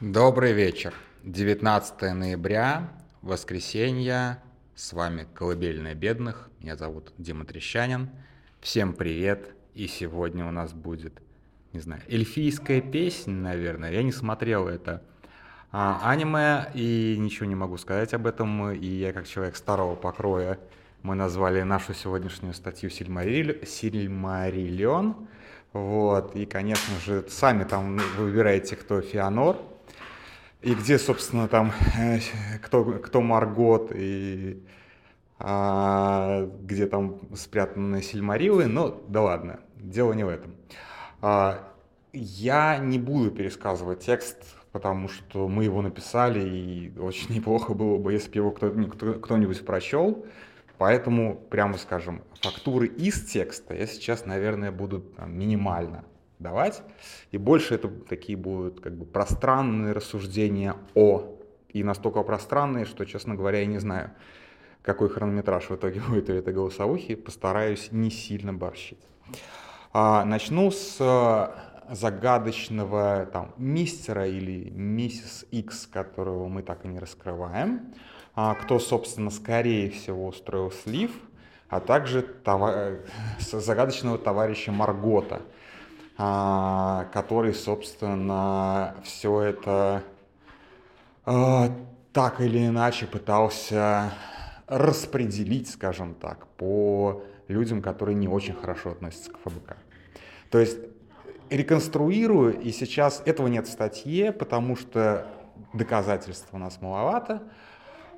Добрый вечер. 19 ноября, воскресенье. С вами «Колыбельная бедных». Меня зовут Дима Трещанин. Всем привет. И сегодня у нас будет, не знаю, эльфийская песня, наверное. Я не смотрел это а, аниме и ничего не могу сказать об этом. И я как человек старого покроя, мы назвали нашу сегодняшнюю статью «Сильмариллион». Вот, и, конечно же, сами там выбираете, кто Феонор, и где, собственно, там, э, кто, кто Маргот, и а, где там спрятаны Сильмарилы, но да ладно, дело не в этом. А, я не буду пересказывать текст, потому что мы его написали, и очень неплохо было бы, если бы его кто-нибудь, прочел. Поэтому, прямо скажем, фактуры из текста я сейчас, наверное, буду там, минимально давать. И больше это такие будут как бы пространные рассуждения о. И настолько пространные, что, честно говоря, я не знаю, какой хронометраж в итоге будет у этой голосовухи. Постараюсь не сильно борщить. А, начну с э, загадочного там мистера или миссис X, которого мы так и не раскрываем. А, кто, собственно, скорее всего устроил слив, а также товар... загадочного товарища Маргота – который, собственно, все это а, так или иначе пытался распределить, скажем так, по людям, которые не очень хорошо относятся к ФБК. То есть реконструирую, и сейчас этого нет в статье, потому что доказательств у нас маловато,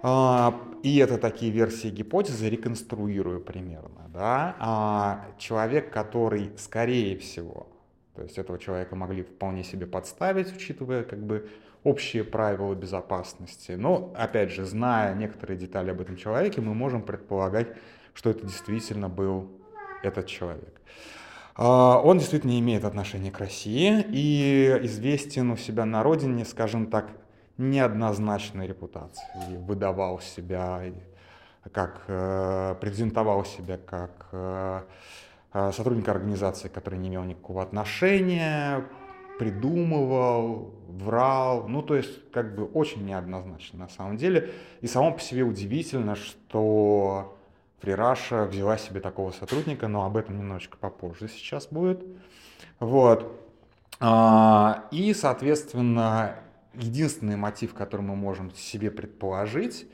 а, и это такие версии гипотезы, реконструирую примерно. Да? Человек, который, скорее всего, то есть этого человека могли вполне себе подставить, учитывая как бы общие правила безопасности. Но, опять же, зная некоторые детали об этом человеке, мы можем предполагать, что это действительно был этот человек. А, он действительно имеет отношение к России и известен у себя на родине, скажем так, неоднозначной репутацией. Выдавал себя как, э, презентовал себя как э, сотрудника организации, который не имел никакого отношения, придумывал, врал, ну то есть как бы очень неоднозначно на самом деле. И само по себе удивительно, что Фрираша взяла себе такого сотрудника, но об этом немножечко попозже сейчас будет. Вот. А, и, соответственно, единственный мотив, который мы можем себе предположить,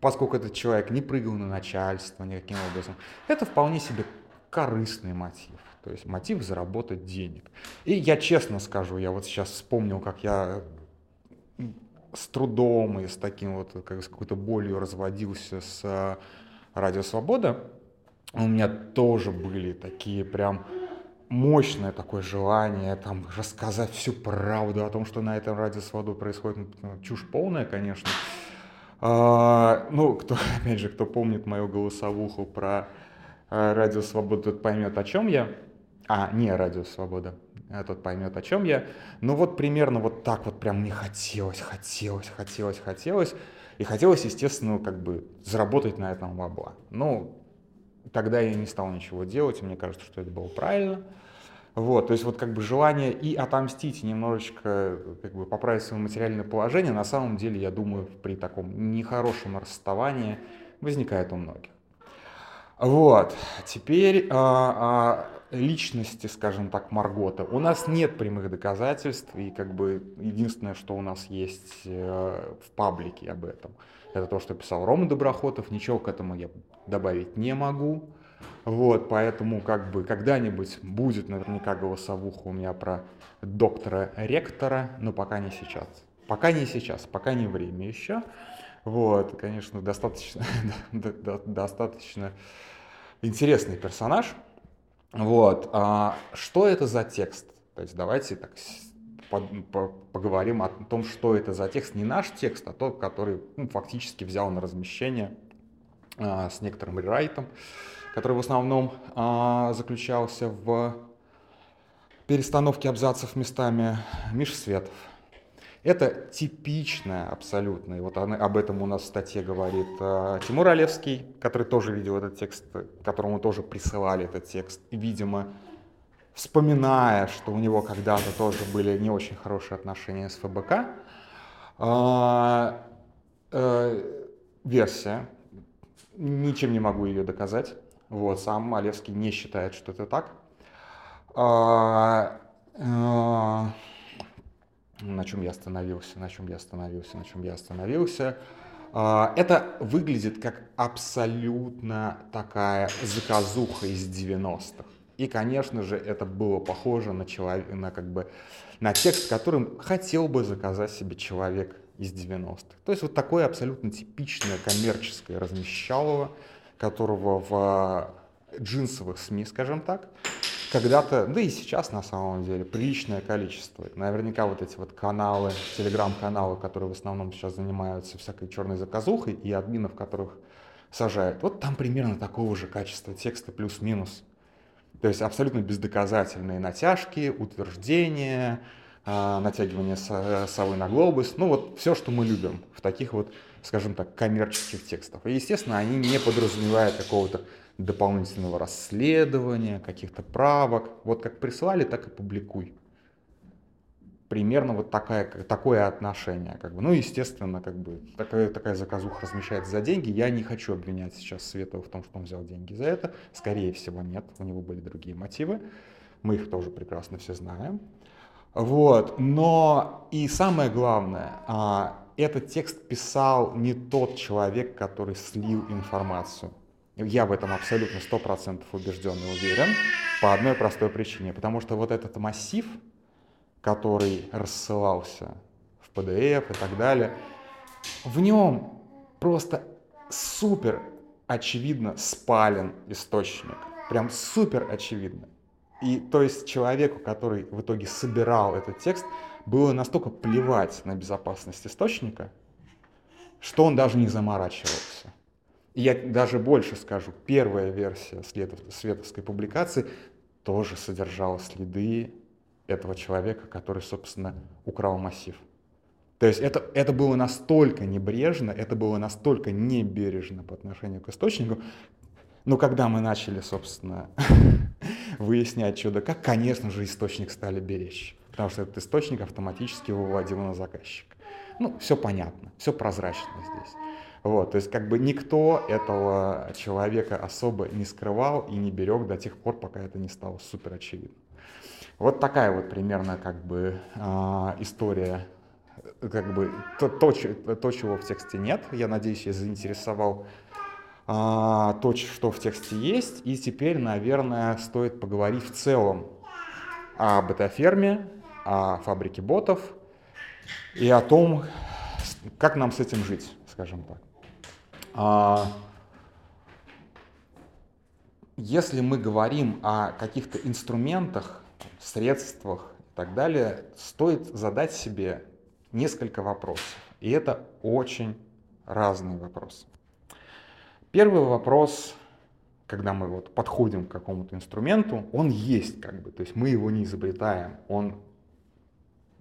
поскольку этот человек не прыгал на начальство никаким образом, это вполне себе корыстный мотив, то есть мотив заработать денег. И я честно скажу, я вот сейчас вспомнил, как я с трудом и с таким вот, как с какой-то болью разводился с э, Радио Свобода. У меня тоже были такие прям мощное такое желание там рассказать всю правду о том, что на этом Радио Свобода происходит. Ну, чушь полная, конечно. А, ну, кто, опять же, кто помнит мою голосовуху про а, Радио Свобода тот поймет, о чем я. А, не Радио Свобода, а тот поймет, о чем я. Ну вот примерно вот так вот прям мне хотелось, хотелось, хотелось, хотелось. И хотелось, естественно, как бы заработать на этом бабла. Ну, тогда я не стал ничего делать, и мне кажется, что это было правильно. Вот, то есть вот как бы желание и отомстить, немножечко как бы поправить свое материальное положение, на самом деле, я думаю, при таком нехорошем расставании возникает у многих. Вот, теперь а, а, личности, скажем так, Маргота. У нас нет прямых доказательств, и как бы единственное, что у нас есть э, в паблике об этом, это то, что писал Рома Доброхотов, ничего к этому я добавить не могу. Вот, поэтому как бы когда-нибудь будет наверняка голосовуха у меня про доктора-ректора, но пока не сейчас. Пока не сейчас, пока не время еще. Вот, конечно, достаточно, достаточно интересный персонаж. Вот. А что это за текст? То есть давайте так поговорим о том, что это за текст. Не наш текст, а тот, который ну, фактически взял на размещение а, с некоторым рерайтом, который в основном а, заключался в перестановке абзацев местами Миш Светов. Это типичное абсолютно, и вот об этом у нас в статье говорит э, Тимур Олевский, который тоже видел этот текст, которому тоже присылали этот текст, видимо, вспоминая, что у него когда-то тоже были не очень хорошие отношения с ФБК, а, э, версия, ничем не могу ее доказать, вот, сам Малевский не считает, что это так. А, а, на чем я остановился, на чем я остановился, на чем я остановился. А, это выглядит как абсолютно такая заказуха из 90-х. И, конечно же, это было похоже на, человек, на, как бы, на текст, которым хотел бы заказать себе человек из 90-х. То есть вот такое абсолютно типичное коммерческое размещалово, которого в джинсовых СМИ, скажем так, когда-то, да и сейчас на самом деле, приличное количество. Наверняка вот эти вот каналы, телеграм-каналы, которые в основном сейчас занимаются всякой черной заказухой и админов, которых сажают, вот там примерно такого же качества текста плюс-минус. То есть абсолютно бездоказательные натяжки, утверждения, а, натягивание совы на глобус, ну вот все, что мы любим в таких вот, скажем так, коммерческих текстах. И, естественно, они не подразумевают какого-то дополнительного расследования, каких-то правок. Вот как прислали, так и публикуй. Примерно вот такая, такое отношение. Как бы. Ну, естественно, как бы такая, такая заказуха размещается за деньги. Я не хочу обвинять сейчас Светова в том, что он взял деньги за это. Скорее всего, нет. У него были другие мотивы. Мы их тоже прекрасно все знаем. Вот. Но и самое главное, а, этот текст писал не тот человек, который слил информацию. Я в этом абсолютно 100% убежден и уверен по одной простой причине. Потому что вот этот массив, который рассылался в PDF и так далее, в нем просто супер очевидно спален источник. Прям супер очевидно. И то есть человеку, который в итоге собирал этот текст, было настолько плевать на безопасность источника, что он даже не заморачивался. И я даже больше скажу, первая версия световской публикации тоже содержала следы этого человека, который, собственно, украл массив. То есть это, это было настолько небрежно, это было настолько небережно по отношению к источнику, но когда мы начали, собственно, выяснять чудо как, конечно же, источник стали беречь, потому что этот источник автоматически выводил на заказчика. Ну, все понятно, все прозрачно здесь. Вот, то есть как бы никто этого человека особо не скрывал и не берег до тех пор, пока это не стало супер очевидно. Вот такая вот примерно как бы э, история, как бы то, то, то, чего в тексте нет. Я надеюсь, я заинтересовал э, то, что в тексте есть. И теперь, наверное, стоит поговорить в целом о бета-ферме, о фабрике ботов и о том, как нам с этим жить, скажем так. А, если мы говорим о каких-то инструментах, средствах и так далее, стоит задать себе несколько вопросов. И это очень разные вопросы. Первый вопрос, когда мы вот подходим к какому-то инструменту, он есть как бы, то есть мы его не изобретаем, он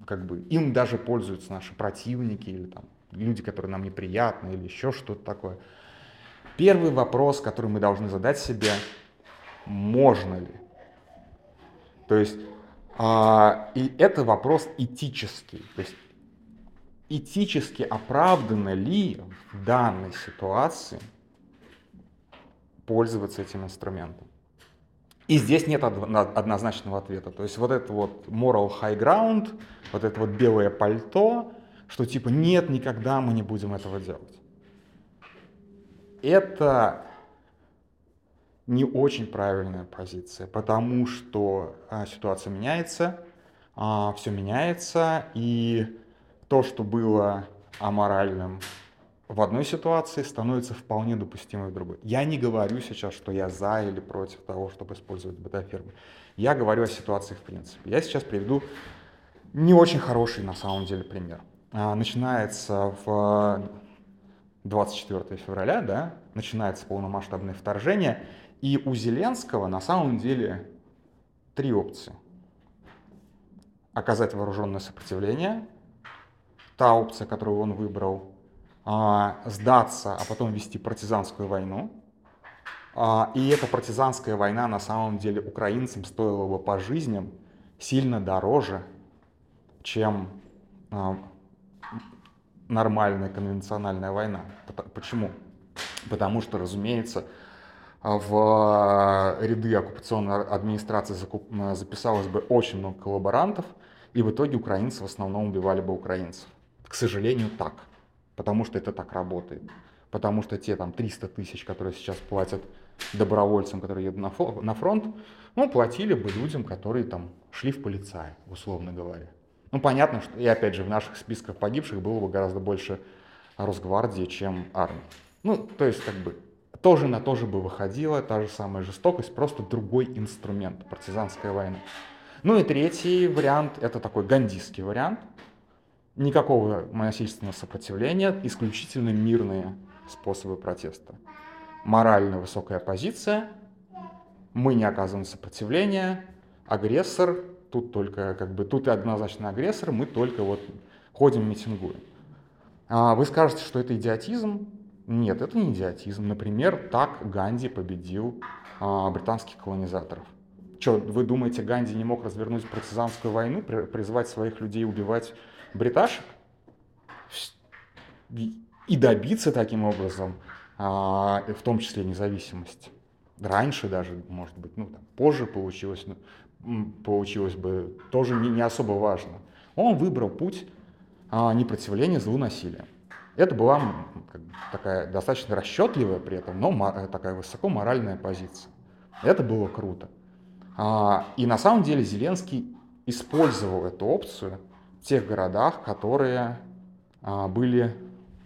как бы им даже пользуются наши противники или там люди, которые нам неприятны или еще что-то такое. Первый вопрос, который мы должны задать себе, можно ли? То есть, а, и это вопрос этический. То есть, этически оправдано ли в данной ситуации пользоваться этим инструментом? И здесь нет однозначного ответа. То есть вот это вот moral high ground, вот это вот белое пальто, что типа нет, никогда мы не будем этого делать. Это не очень правильная позиция, потому что а, ситуация меняется, а, все меняется, и то, что было аморальным в одной ситуации, становится вполне допустимой в другой. Я не говорю сейчас, что я за или против того, чтобы использовать бета-фермы. Я говорю о ситуации в принципе. Я сейчас приведу не очень хороший на самом деле пример. А, начинается в 24 февраля, да, начинается полномасштабное вторжение, и у Зеленского на самом деле три опции. Оказать вооруженное сопротивление, та опция, которую он выбрал, а, сдаться, а потом вести партизанскую войну, А, и эта партизанская война на самом деле украинцам стоила бы по жизням сильно дороже, чем нормальная конвенциональная война. Почему? Потому что, разумеется, в ряды оккупационной администрации записалось бы очень много коллаборантов, и в итоге украинцы в основном убивали бы украинцев. К сожалению, так. Потому что это так работает. Потому что те там 300 тысяч, которые сейчас платят добровольцам, которые едут на фронт, ну, платили бы людям, которые там шли в полицаи, условно говоря. Ну, понятно, что, и опять же, в наших списках погибших было бы гораздо больше Росгвардии, чем армии. Ну, то есть, как бы, тоже на то же бы выходила та же самая жестокость, просто другой инструмент, партизанская война. Ну и третий вариант, это такой гандийский вариант. Никакого насильственного сопротивления, исключительно мирные способы протеста. Морально высокая позиция, мы не оказываем сопротивления, агрессор, тут только как бы, тут однозначно агрессор, мы только вот ходим, митингуем. А вы скажете, что это идиотизм? Нет, это не идиотизм. Например, так Ганди победил а, британских колонизаторов. Что, вы думаете, Ганди не мог развернуть партизанскую войну, призывать своих людей убивать бриташек? И добиться таким образом, а, в том числе независимости. Раньше даже, может быть, ну, там, позже получилось, ну, получилось бы тоже не, не особо важно. Он выбрал путь а, непротивления злу насилия. Это была как, такая достаточно расчетливая при этом, но такая высоко моральная позиция. Это было круто. А, и на самом деле Зеленский использовал эту опцию в тех городах, которые а, были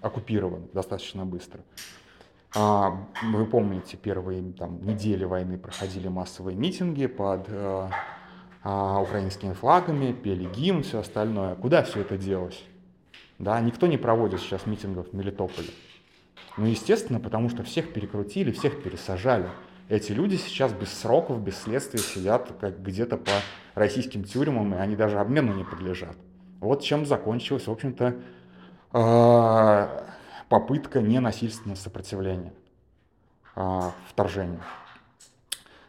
оккупированы достаточно быстро. А, вы помните, первые там, недели войны проходили массовые митинги под э, украинскими флагами, пели гимн, все остальное. Куда все это делось? Да, никто не проводит сейчас митингов в Мелитополе. Ну, естественно, потому что всех перекрутили, всех пересажали. Эти люди сейчас без сроков, без следствия сидят как где-то по российским тюрьмам, и они даже обмену не подлежат. Вот чем закончилась, в общем-то, а, попытка ненасильственного сопротивления а, вторжению.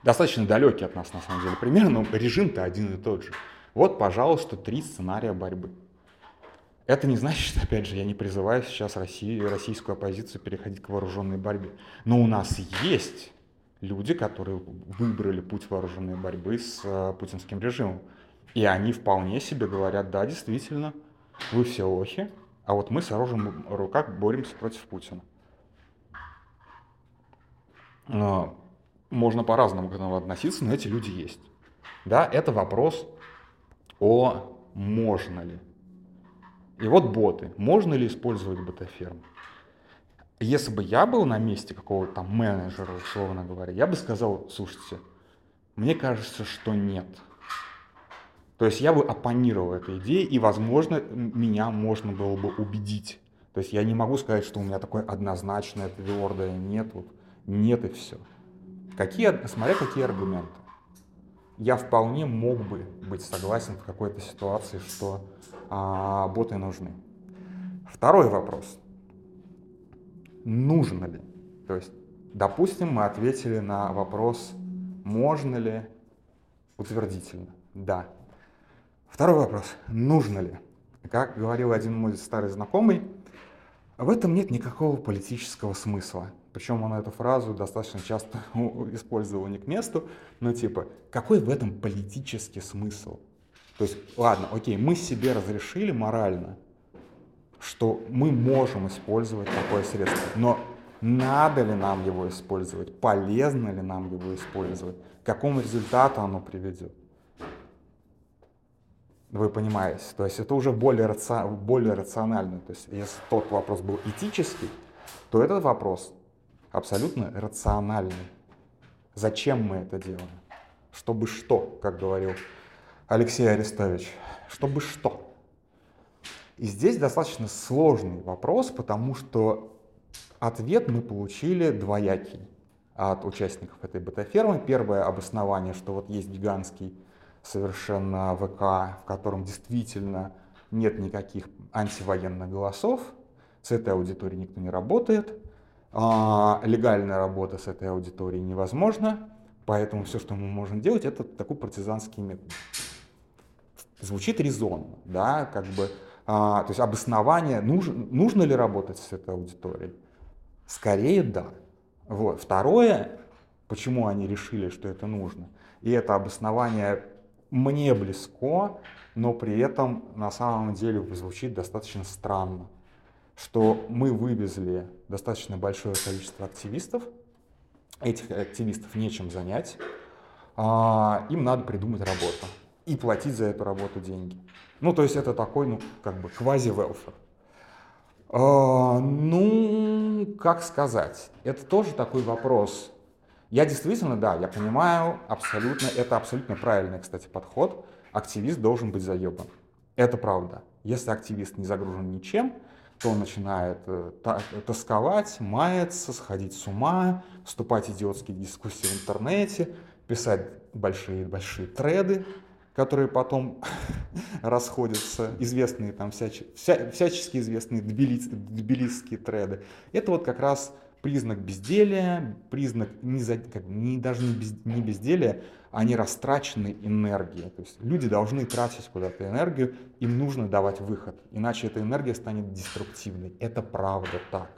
Достаточно далекий от нас, на самом деле, пример, но режим-то один и тот же. Вот, пожалуйста, три сценария борьбы. Это не значит, опять же, я не призываю сейчас Россию, российскую оппозицию переходить к вооруженной борьбе. Но у нас есть люди, которые выбрали путь вооруженной борьбы с э, путинским режимом. И они вполне себе говорят, да, действительно, вы все лохи, а вот мы с оружием в руках боремся против Путина. Но можно по-разному к этому относиться, но эти люди есть. Да, это вопрос о можно ли. И вот боты. Можно ли использовать ботаферм? Если бы я был на месте какого-то там менеджера, условно говоря, я бы сказал, слушайте, мне кажется, что нет. То есть я бы оппонировал этой идее, и, возможно, меня можно было бы убедить. То есть я не могу сказать, что у меня такое однозначное, твердое нет, вот нет и все. Какие, смотря какие аргументы. Я вполне мог бы быть согласен в какой-то ситуации, что а, боты нужны. Второй вопрос нужно ли. То есть, допустим, мы ответили на вопрос, можно ли утвердительно. Да. Второй вопрос, нужно ли. Как говорил один мой старый знакомый, в этом нет никакого политического смысла. Причем он эту фразу достаточно часто использовал не к месту, но типа, какой в этом политический смысл? То есть, ладно, окей, мы себе разрешили морально, что мы можем использовать такое средство, но надо ли нам его использовать, полезно ли нам его использовать, к какому результату оно приведет. Вы понимаете, то есть это уже более, раци... более рационально. То есть если тот вопрос был этический, то этот вопрос абсолютно рациональный. Зачем мы это делаем? Чтобы что, как говорил Алексей Арестович, чтобы что? И здесь достаточно сложный вопрос, потому что ответ мы получили двоякий от участников этой бета-фермы. Первое обоснование, что вот есть гигантский совершенно ВК, в котором действительно нет никаких антивоенных голосов, с этой аудиторией никто не работает. А, легальная работа с этой аудиторией невозможна, поэтому все, что мы можем делать, это такой партизанский метод. Звучит резонно, да, как бы, а, то есть обоснование, нужно, нужно ли работать с этой аудиторией? Скорее да. Вот. Второе, почему они решили, что это нужно, и это обоснование мне близко, но при этом на самом деле звучит достаточно странно, что мы вывезли достаточно большое количество активистов, этих активистов нечем занять, а, им надо придумать работу и платить за эту работу деньги. Ну, то есть это такой, ну, как бы квази-велфер. А, ну, как сказать, это тоже такой вопрос. Я действительно, да, я понимаю, абсолютно, это абсолютно правильный, кстати, подход. Активист должен быть заебан. Это правда. Если активист не загружен ничем, то он начинает э, тосковать, маяться, сходить с ума, вступать в идиотские дискуссии в интернете, писать большие-большие треды, которые потом расходятся, известные там всяч, вся, всячески известные тбилис, тбилисские треды. Это вот как раз признак безделия, признак не, за, как, не даже не, без, не безделия, а не растраченной энергии. То есть люди должны тратить куда-то энергию, им нужно давать выход, иначе эта энергия станет деструктивной. Это правда так.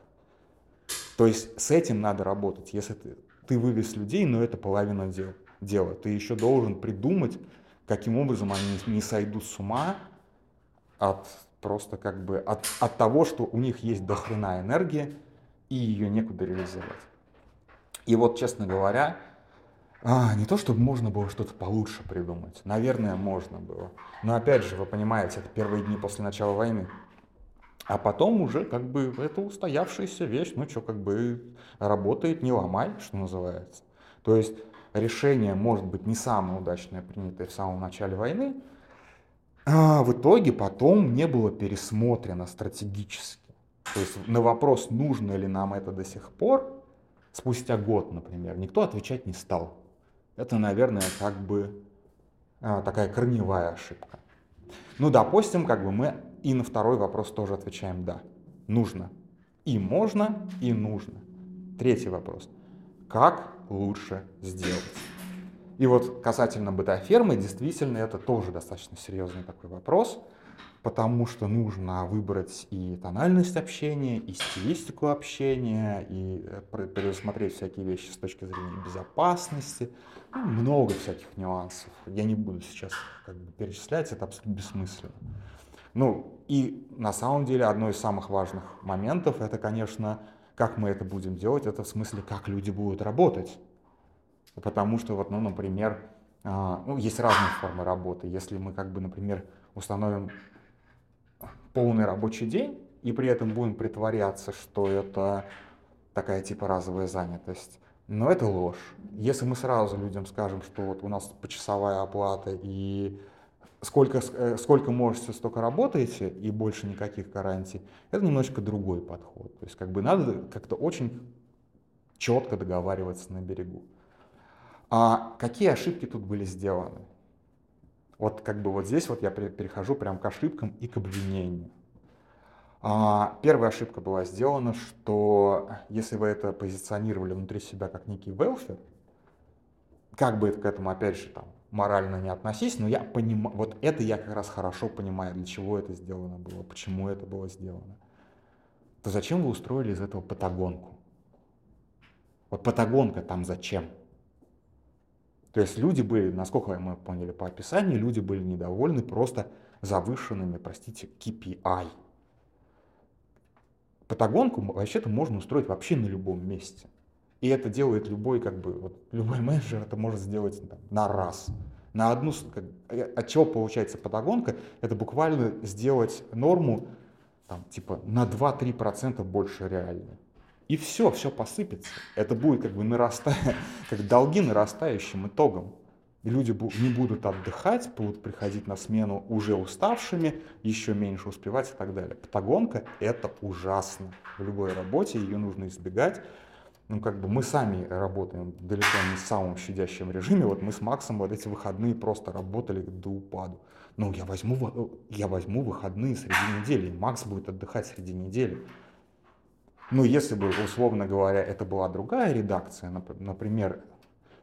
То есть с этим надо работать. Если ты, ты вывез людей, но это половина дел, дела. Ты еще должен придумать, каким образом они не сойдут с ума от просто как бы от, от того, что у них есть дохрена энергия и ее некуда реализовать. И вот, честно говоря, а, не то, чтобы можно было что-то получше придумать. Наверное, можно было. Но опять же, вы понимаете, это первые дни после начала войны. А потом уже как бы это устоявшаяся вещь, ну что, как бы работает, не ломай, что называется. То есть решение может быть не самое удачное, принятое в самом начале войны, а в итоге потом не было пересмотрено стратегически. То есть на вопрос, нужно ли нам это до сих пор, спустя год, например, никто отвечать не стал. Это, наверное, как бы а, такая корневая ошибка. Ну, допустим, как бы мы и на второй вопрос тоже отвечаем «да». Нужно. И можно, и нужно. Третий вопрос. Как лучше сделать. И вот касательно быта-фермы, действительно, это тоже достаточно серьезный такой вопрос, потому что нужно выбрать и тональность общения, и стилистику общения, и э, предусмотреть всякие вещи с точки зрения безопасности. Ну, много всяких нюансов. Я не буду сейчас как бы перечислять, это абсолютно бессмысленно. Ну, и на самом деле одно из самых важных моментов, это, конечно, как мы это будем делать, это в смысле, как люди будут работать. Потому что, вот, ну, например, а, ну, есть разные формы работы. Если мы, как бы, например, установим полный рабочий день и при этом будем притворяться, что это такая типа разовая занятость, но это ложь. Если мы сразу людям скажем, что вот у нас почасовая оплата и сколько, э, сколько можете, столько работаете, и больше никаких гарантий, это немножечко другой подход. То есть как бы надо как-то очень четко договариваться на берегу. А какие ошибки тут были сделаны? Вот как бы вот здесь вот я перехожу прямо к ошибкам и к обвинению. А, первая ошибка была сделана, что если вы это позиционировали внутри себя как некий велфер, как бы к этому опять же там морально не относись, но я понимаю, вот это я как раз хорошо понимаю, для чего это сделано было, почему это было сделано. То зачем вы устроили из этого патагонку? Вот патагонка там зачем? То есть люди были, насколько мы поняли по описанию, люди были недовольны просто завышенными, простите, KPI. Патагонку вообще-то можно устроить вообще на любом месте. И это делает любой, как бы, вот, любой менеджер это может сделать там, на раз. На одну, как, э, от чего получается подогонка, это буквально сделать норму там, типа на 2-3% больше реальной. И все, все посыпется. Это будет как бы нарастая, как долги нарастающим итогом. И люди не будут отдыхать, будут приходить на смену уже уставшими, еще меньше успевать и так далее. Патагонка — это ужасно. В любой работе ее нужно избегать ну, как бы мы сами работаем далеко не в самом щадящем режиме. Вот мы с Максом вот эти выходные просто работали до упаду. Ну, я возьму, я возьму выходные среди недели, Макс будет отдыхать среди недели. Но если бы, условно говоря, это была другая редакция, например,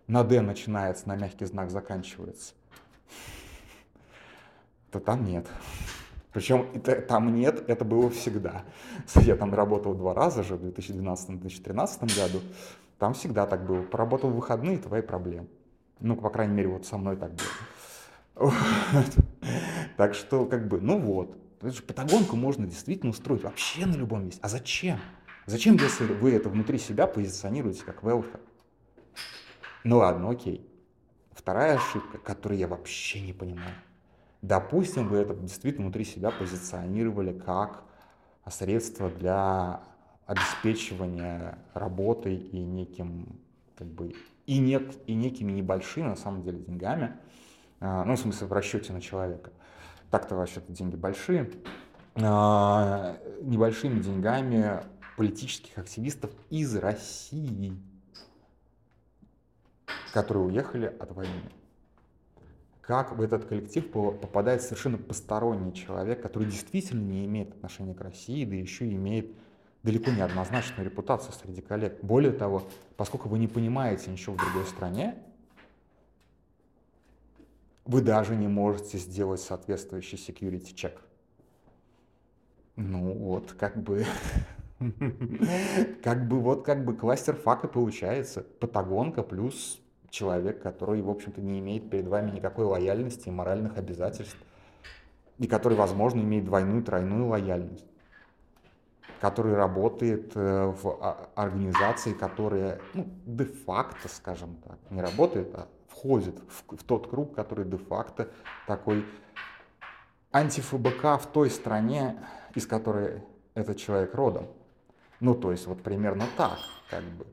на «д» начинается, на мягкий знак заканчивается, то там нет. Причем это, там нет, это было всегда. Я там работал два раза же в 2012-2013 году. Там всегда так было. Поработал в выходные, твои проблемы. Ну, по крайней мере, вот со мной так было. Так что, как бы, ну вот. Патагонку можно действительно устроить вообще на любом месте. А зачем? Зачем, если вы это внутри себя позиционируете как welfare? Ну ладно, окей. Вторая ошибка, которую я вообще не понимаю. Допустим, вы это действительно внутри себя позиционировали как средство для обеспечивания работой и неким, как бы, и, нек, и некими небольшими, на самом деле, деньгами, а, ну, в смысле, в расчете на человека. Так-то вообще-то деньги большие. А, небольшими деньгами политических активистов из России, которые уехали от войны. Как в этот коллектив попадает совершенно посторонний человек, который действительно не имеет отношения к России, да еще и имеет далеко не однозначную репутацию среди коллег. Более того, поскольку вы не понимаете ничего в другой стране, вы даже не можете сделать соответствующий security check. Ну вот, как бы Как бы вот как бы кластер фака получается. Патагонка плюс человек, который, в общем-то, не имеет перед вами никакой лояльности и моральных обязательств. И который, возможно, имеет двойную, тройную лояльность. Который работает э, в организации, которая, ну, де-факто, скажем так, не работает, а входит в, в тот круг, который де-факто такой антифбк в той стране, из которой этот человек родом. Ну, то есть вот примерно так, как бы.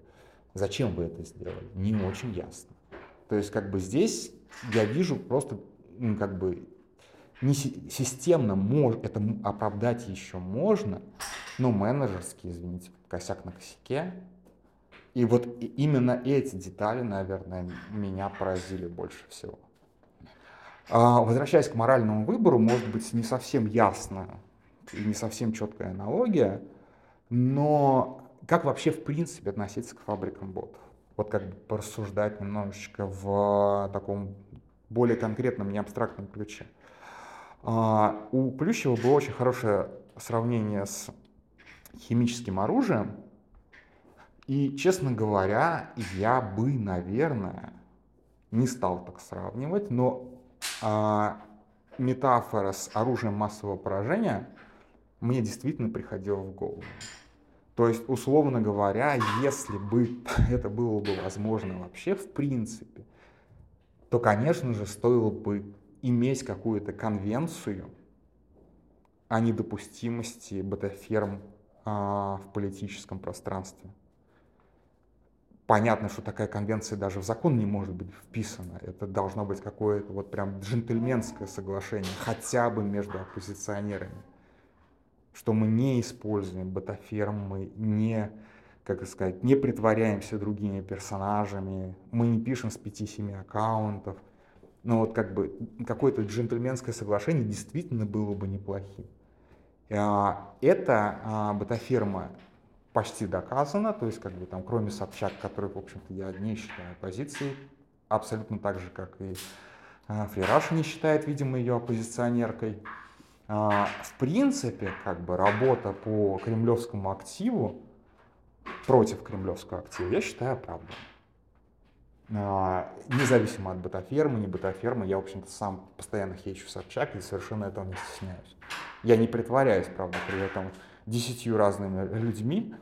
Зачем вы это сделали? Не очень ясно. То есть как бы здесь я вижу просто, ну, как бы, не системно мож, это оправдать еще можно, но менеджерски, извините, косяк на косяке. И вот именно эти детали, наверное, меня поразили больше всего. А, возвращаясь к моральному выбору, может быть, не совсем ясно и не совсем четкая аналогия, но как вообще в принципе относиться к фабрикам ботов? Вот как бы порассуждать немножечко в таком более конкретном, не абстрактном ключе. А, у Плющева было очень хорошее сравнение с химическим оружием. И, честно говоря, я бы, наверное, не стал так сравнивать, но а, метафора с оружием массового поражения мне действительно приходила в голову. То есть, условно говоря, если бы это было бы возможно вообще в принципе, то, конечно же, стоило бы иметь какую-то конвенцию о недопустимости бета-ферм а, в политическом пространстве. Понятно, что такая конвенция даже в закон не может быть вписана. Это должно быть какое-то вот прям джентльменское соглашение, хотя бы между оппозиционерами что мы не используем ботаферм, мы не, как сказать, не притворяемся другими персонажами, мы не пишем с 5-7 аккаунтов. Но вот как бы какое-то джентльменское соглашение действительно было бы неплохим. А, эта а, ботаферма почти доказана, то есть как бы там кроме Собчак, который, в общем-то, я не считаю оппозицией, абсолютно так же, как и а, Фрираш не считает, видимо, ее оппозиционеркой. А, в принципе, как бы работа по кремлевскому активу, против кремлевского актива, я считаю оправданной. А, независимо от бытофермы, не бытофермы, я, в общем-то, сам постоянно хейчу Собчак и совершенно этого не стесняюсь. Я не притворяюсь, правда, при этом десятью разными людьми,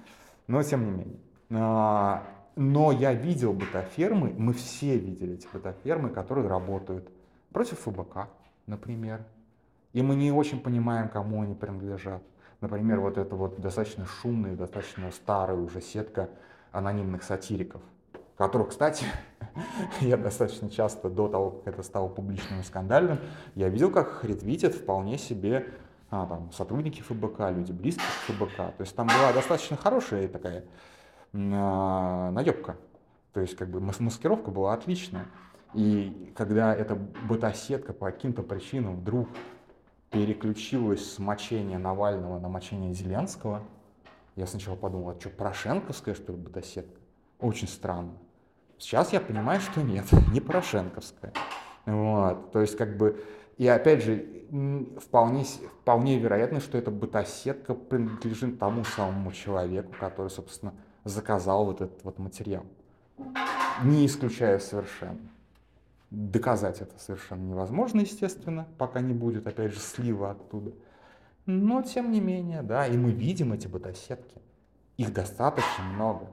но тем не менее. А, но я видел бытофермы, мы все видели эти бытофермы, которые работают против ФБК, например, и мы не очень понимаем, кому они принадлежат. Например, вот эта вот достаточно шумная, достаточно старая уже сетка анонимных сатириков, которых, кстати, я достаточно часто до того, как это стало публичным и скандальным, я видел, как их ретвитят вполне себе а, там, сотрудники ФБК, люди близкие к ФБК. То есть там была достаточно хорошая такая а, наебка. То есть как бы маскировка была отличная. И когда эта бета-сетка по каким-то причинам вдруг переключилось с мочения Навального на мочение Зеленского, Я сначала подумал, а что, Порошенковская, что ли, бетасетка? Очень странно. Сейчас я понимаю, что нет, не Порошенковская. Вот, то есть как бы, и опять же, вполне, вполне вероятно, что эта бетасетка принадлежит тому самому человеку, который, собственно, заказал вот этот вот материал. Не исключая совершенно. Доказать это совершенно невозможно, естественно, пока не будет, опять же, слива оттуда. Но, тем не менее, да, и мы видим эти бета-сетки. Их достаточно много.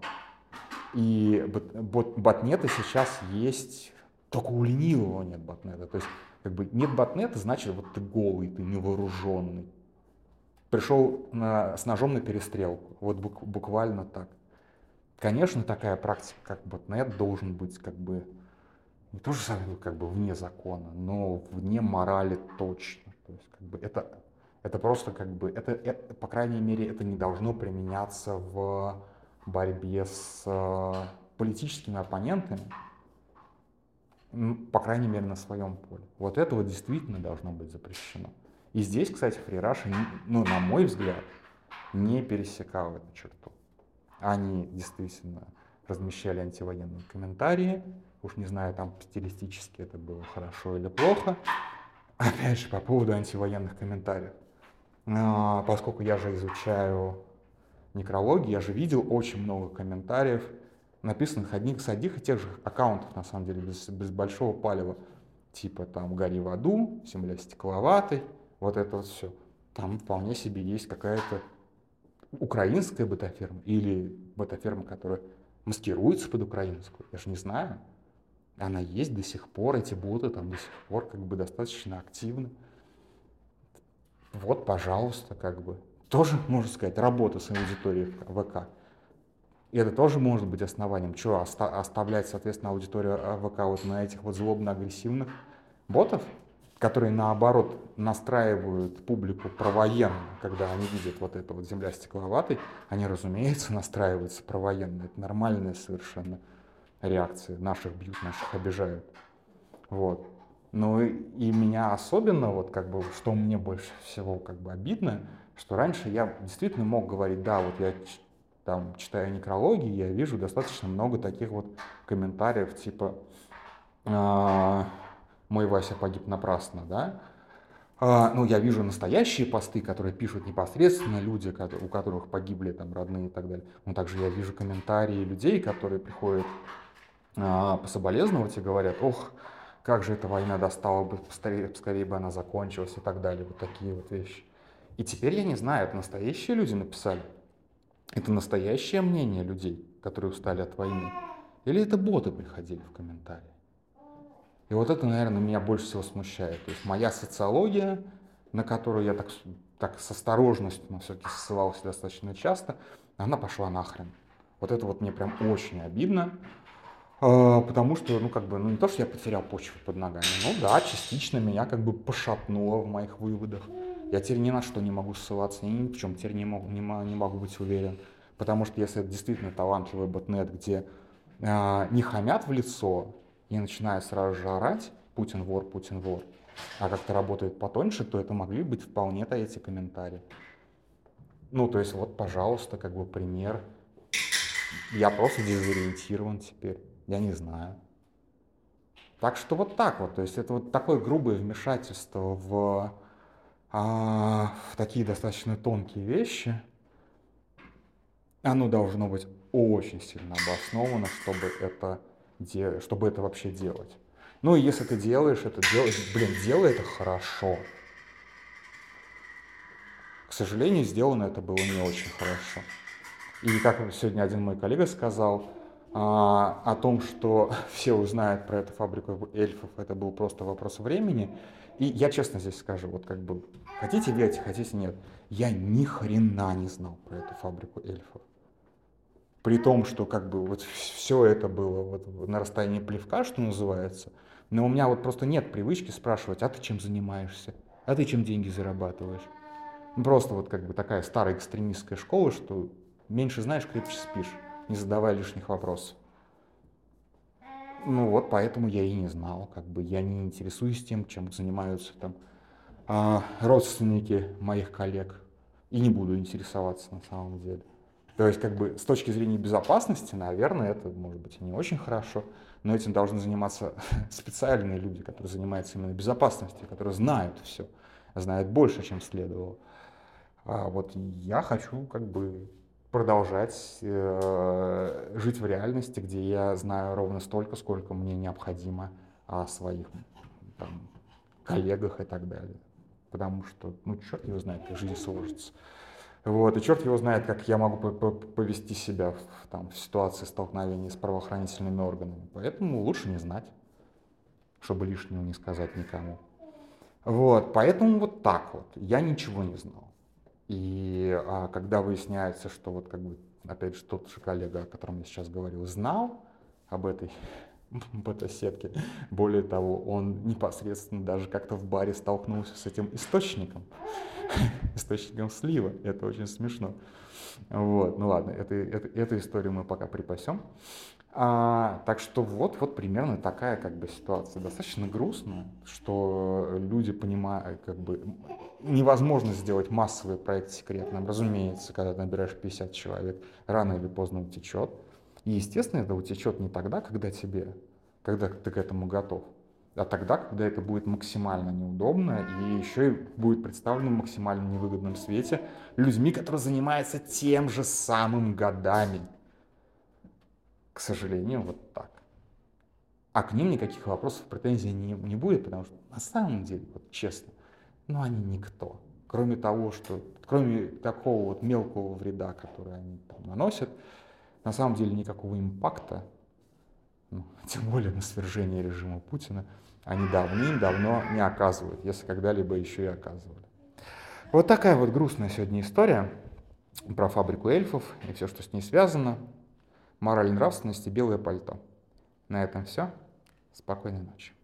И бот, ботнеты сейчас есть, только у ленивого нет ботнета. То есть, как бы нет ботнета, значит, вот ты голый, ты невооруженный. Пришел на, с ножом на перестрелку. Вот буквально так. Конечно, такая практика, как ботнет, должен быть как бы не то же самое, как бы вне закона, но вне морали точно. То есть, как бы это, это просто как бы, это, это, по крайней мере, это не должно применяться в борьбе с э, политическими оппонентами, по крайней мере, на своем поле. Вот этого действительно должно быть запрещено. И здесь, кстати, фрираши, ну, на мой взгляд, не пересекал эту черту. Они действительно размещали антивоенные комментарии, Уж не знаю, там стилистически это было хорошо или плохо. Опять же, по поводу антивоенных комментариев. А, поскольку я же изучаю некрологию, я же видел очень много комментариев, написанных одних с одних и тех же аккаунтов, на самом деле, без, без большого палева. Типа там «Гори в аду», «Земля стекловатой», вот это вот все. Там вполне себе есть какая-то украинская бетаферма или бетаферма, которая маскируется под украинскую. Я же не знаю она есть до сих пор, эти боты там до сих пор как бы достаточно активны. Вот, пожалуйста, как бы. Тоже, можно сказать, работа с аудиторией ВК. И это тоже может быть основанием. Что, оста- оставлять, соответственно, аудиторию ВК вот на этих вот злобно-агрессивных ботов, которые, наоборот, настраивают публику провоенно, когда они видят вот это вот земля стекловатой, они, разумеется, настраиваются провоенно. Это нормальное совершенно реакции. Наших бьют, наших обижают. Вот. Ну и, меня особенно, вот как бы, что мне больше всего как бы обидно, что раньше я действительно мог говорить, да, вот я там читаю некрологии, я вижу достаточно много таких вот комментариев, типа а, «Мой Вася погиб напрасно», да, а, ну, я вижу настоящие посты, которые пишут непосредственно люди, у которых погибли там родные и так далее. Но также я вижу комментарии людей, которые приходят пособолезновать и говорят, ох, как же эта война достала бы, поскорее, поскорее бы она закончилась и так далее, вот такие вот вещи. И теперь я не знаю, это настоящие люди написали? Это настоящее мнение людей, которые устали от войны? Или это боты приходили в комментарии? И вот это, наверное, меня больше всего смущает. То есть моя социология, на которую я так, так с осторожностью, но все-таки ссылался достаточно часто, она пошла нахрен. Вот это вот мне прям очень обидно. А, потому что, ну, как бы, ну, не то, что я потерял почву под ногами, ну, да, частично меня как бы пошатнуло в моих выводах. Я теперь ни на что не могу ссылаться, ни в чем теперь не могу, не, не могу быть уверен. Потому что если это действительно талантливый ботнет, где э, не хамят в лицо и начинают сразу же орать «Путин вор, Путин вор», а как-то работает потоньше, то это могли быть вполне-то эти комментарии. Ну, то есть вот, пожалуйста, как бы пример. Я просто дезориентирован теперь. Я не знаю. Так что вот так вот, то есть это вот такое грубое вмешательство в, а, в такие достаточно тонкие вещи. Оно должно быть очень сильно обосновано, чтобы это, де, чтобы это вообще делать. Ну и если ты делаешь это, делай, блин, делай это хорошо. К сожалению, сделано это было не очень хорошо. И как сегодня один мой коллега сказал, а, о том, что все узнают про эту фабрику эльфов, это был просто вопрос времени. И я честно здесь скажу, вот как бы, хотите верьте, хотите нет, я ни хрена не знал про эту фабрику эльфов. При том, что как бы вот все это было вот на расстоянии плевка, что называется, но у меня вот просто нет привычки спрашивать, а ты чем занимаешься? А ты чем деньги зарабатываешь? Просто вот как бы такая старая экстремистская школа, что меньше знаешь, крепче спишь не задавая лишних вопросов. Ну вот, поэтому я и не знал, как бы я не интересуюсь тем, чем занимаются там а, родственники моих коллег. И не буду интересоваться на самом деле. То есть, как бы, с точки зрения безопасности, наверное, это может быть не очень хорошо, но этим должны заниматься специальные люди, которые занимаются именно безопасностью, которые знают все, знают больше, чем следовало. А вот я хочу, как бы, продолжать э, жить в реальности, где я знаю ровно столько, сколько мне необходимо о своих там, коллегах и так далее. Потому что, ну, черт его знает, как жизнь сложится. Вот, и черт его знает, как я могу повести себя в, там, в ситуации столкновения с правоохранительными органами. Поэтому лучше не знать, чтобы лишнего не сказать никому. Вот, поэтому вот так вот. Я ничего не знал. И а, когда выясняется, что вот как бы, опять же, тот же коллега, о котором я сейчас говорил, знал об этой бета-сетке, более того, он непосредственно даже как-то в баре столкнулся с этим источником, источником слива, это очень смешно. Вот, ну ладно, это, это, эту историю мы пока припасем. А, так что вот, вот примерно такая как бы ситуация. Достаточно грустно, что люди понимают, как бы невозможно сделать массовый проект секретным. Разумеется, когда ты набираешь 50 человек, рано или поздно утечет. И, естественно, это утечет не тогда, когда тебе, когда ты к этому готов, а тогда, когда это будет максимально неудобно и еще и будет представлено в максимально невыгодном свете людьми, которые занимаются тем же самым годами. К сожалению, вот так. А к ним никаких вопросов, претензий не, не будет, потому что на самом деле, вот честно, ну они никто. Кроме того, что, кроме такого вот мелкого вреда, который они там наносят, на самом деле никакого импакта, ну, тем более на свержение режима Путина, они давным-давно не оказывают, если когда-либо еще и оказывали. Вот такая вот грустная сегодня история про фабрику эльфов и все, что с ней связано мораль нравственности, белое пальто. На этом все. Спокойной ночи.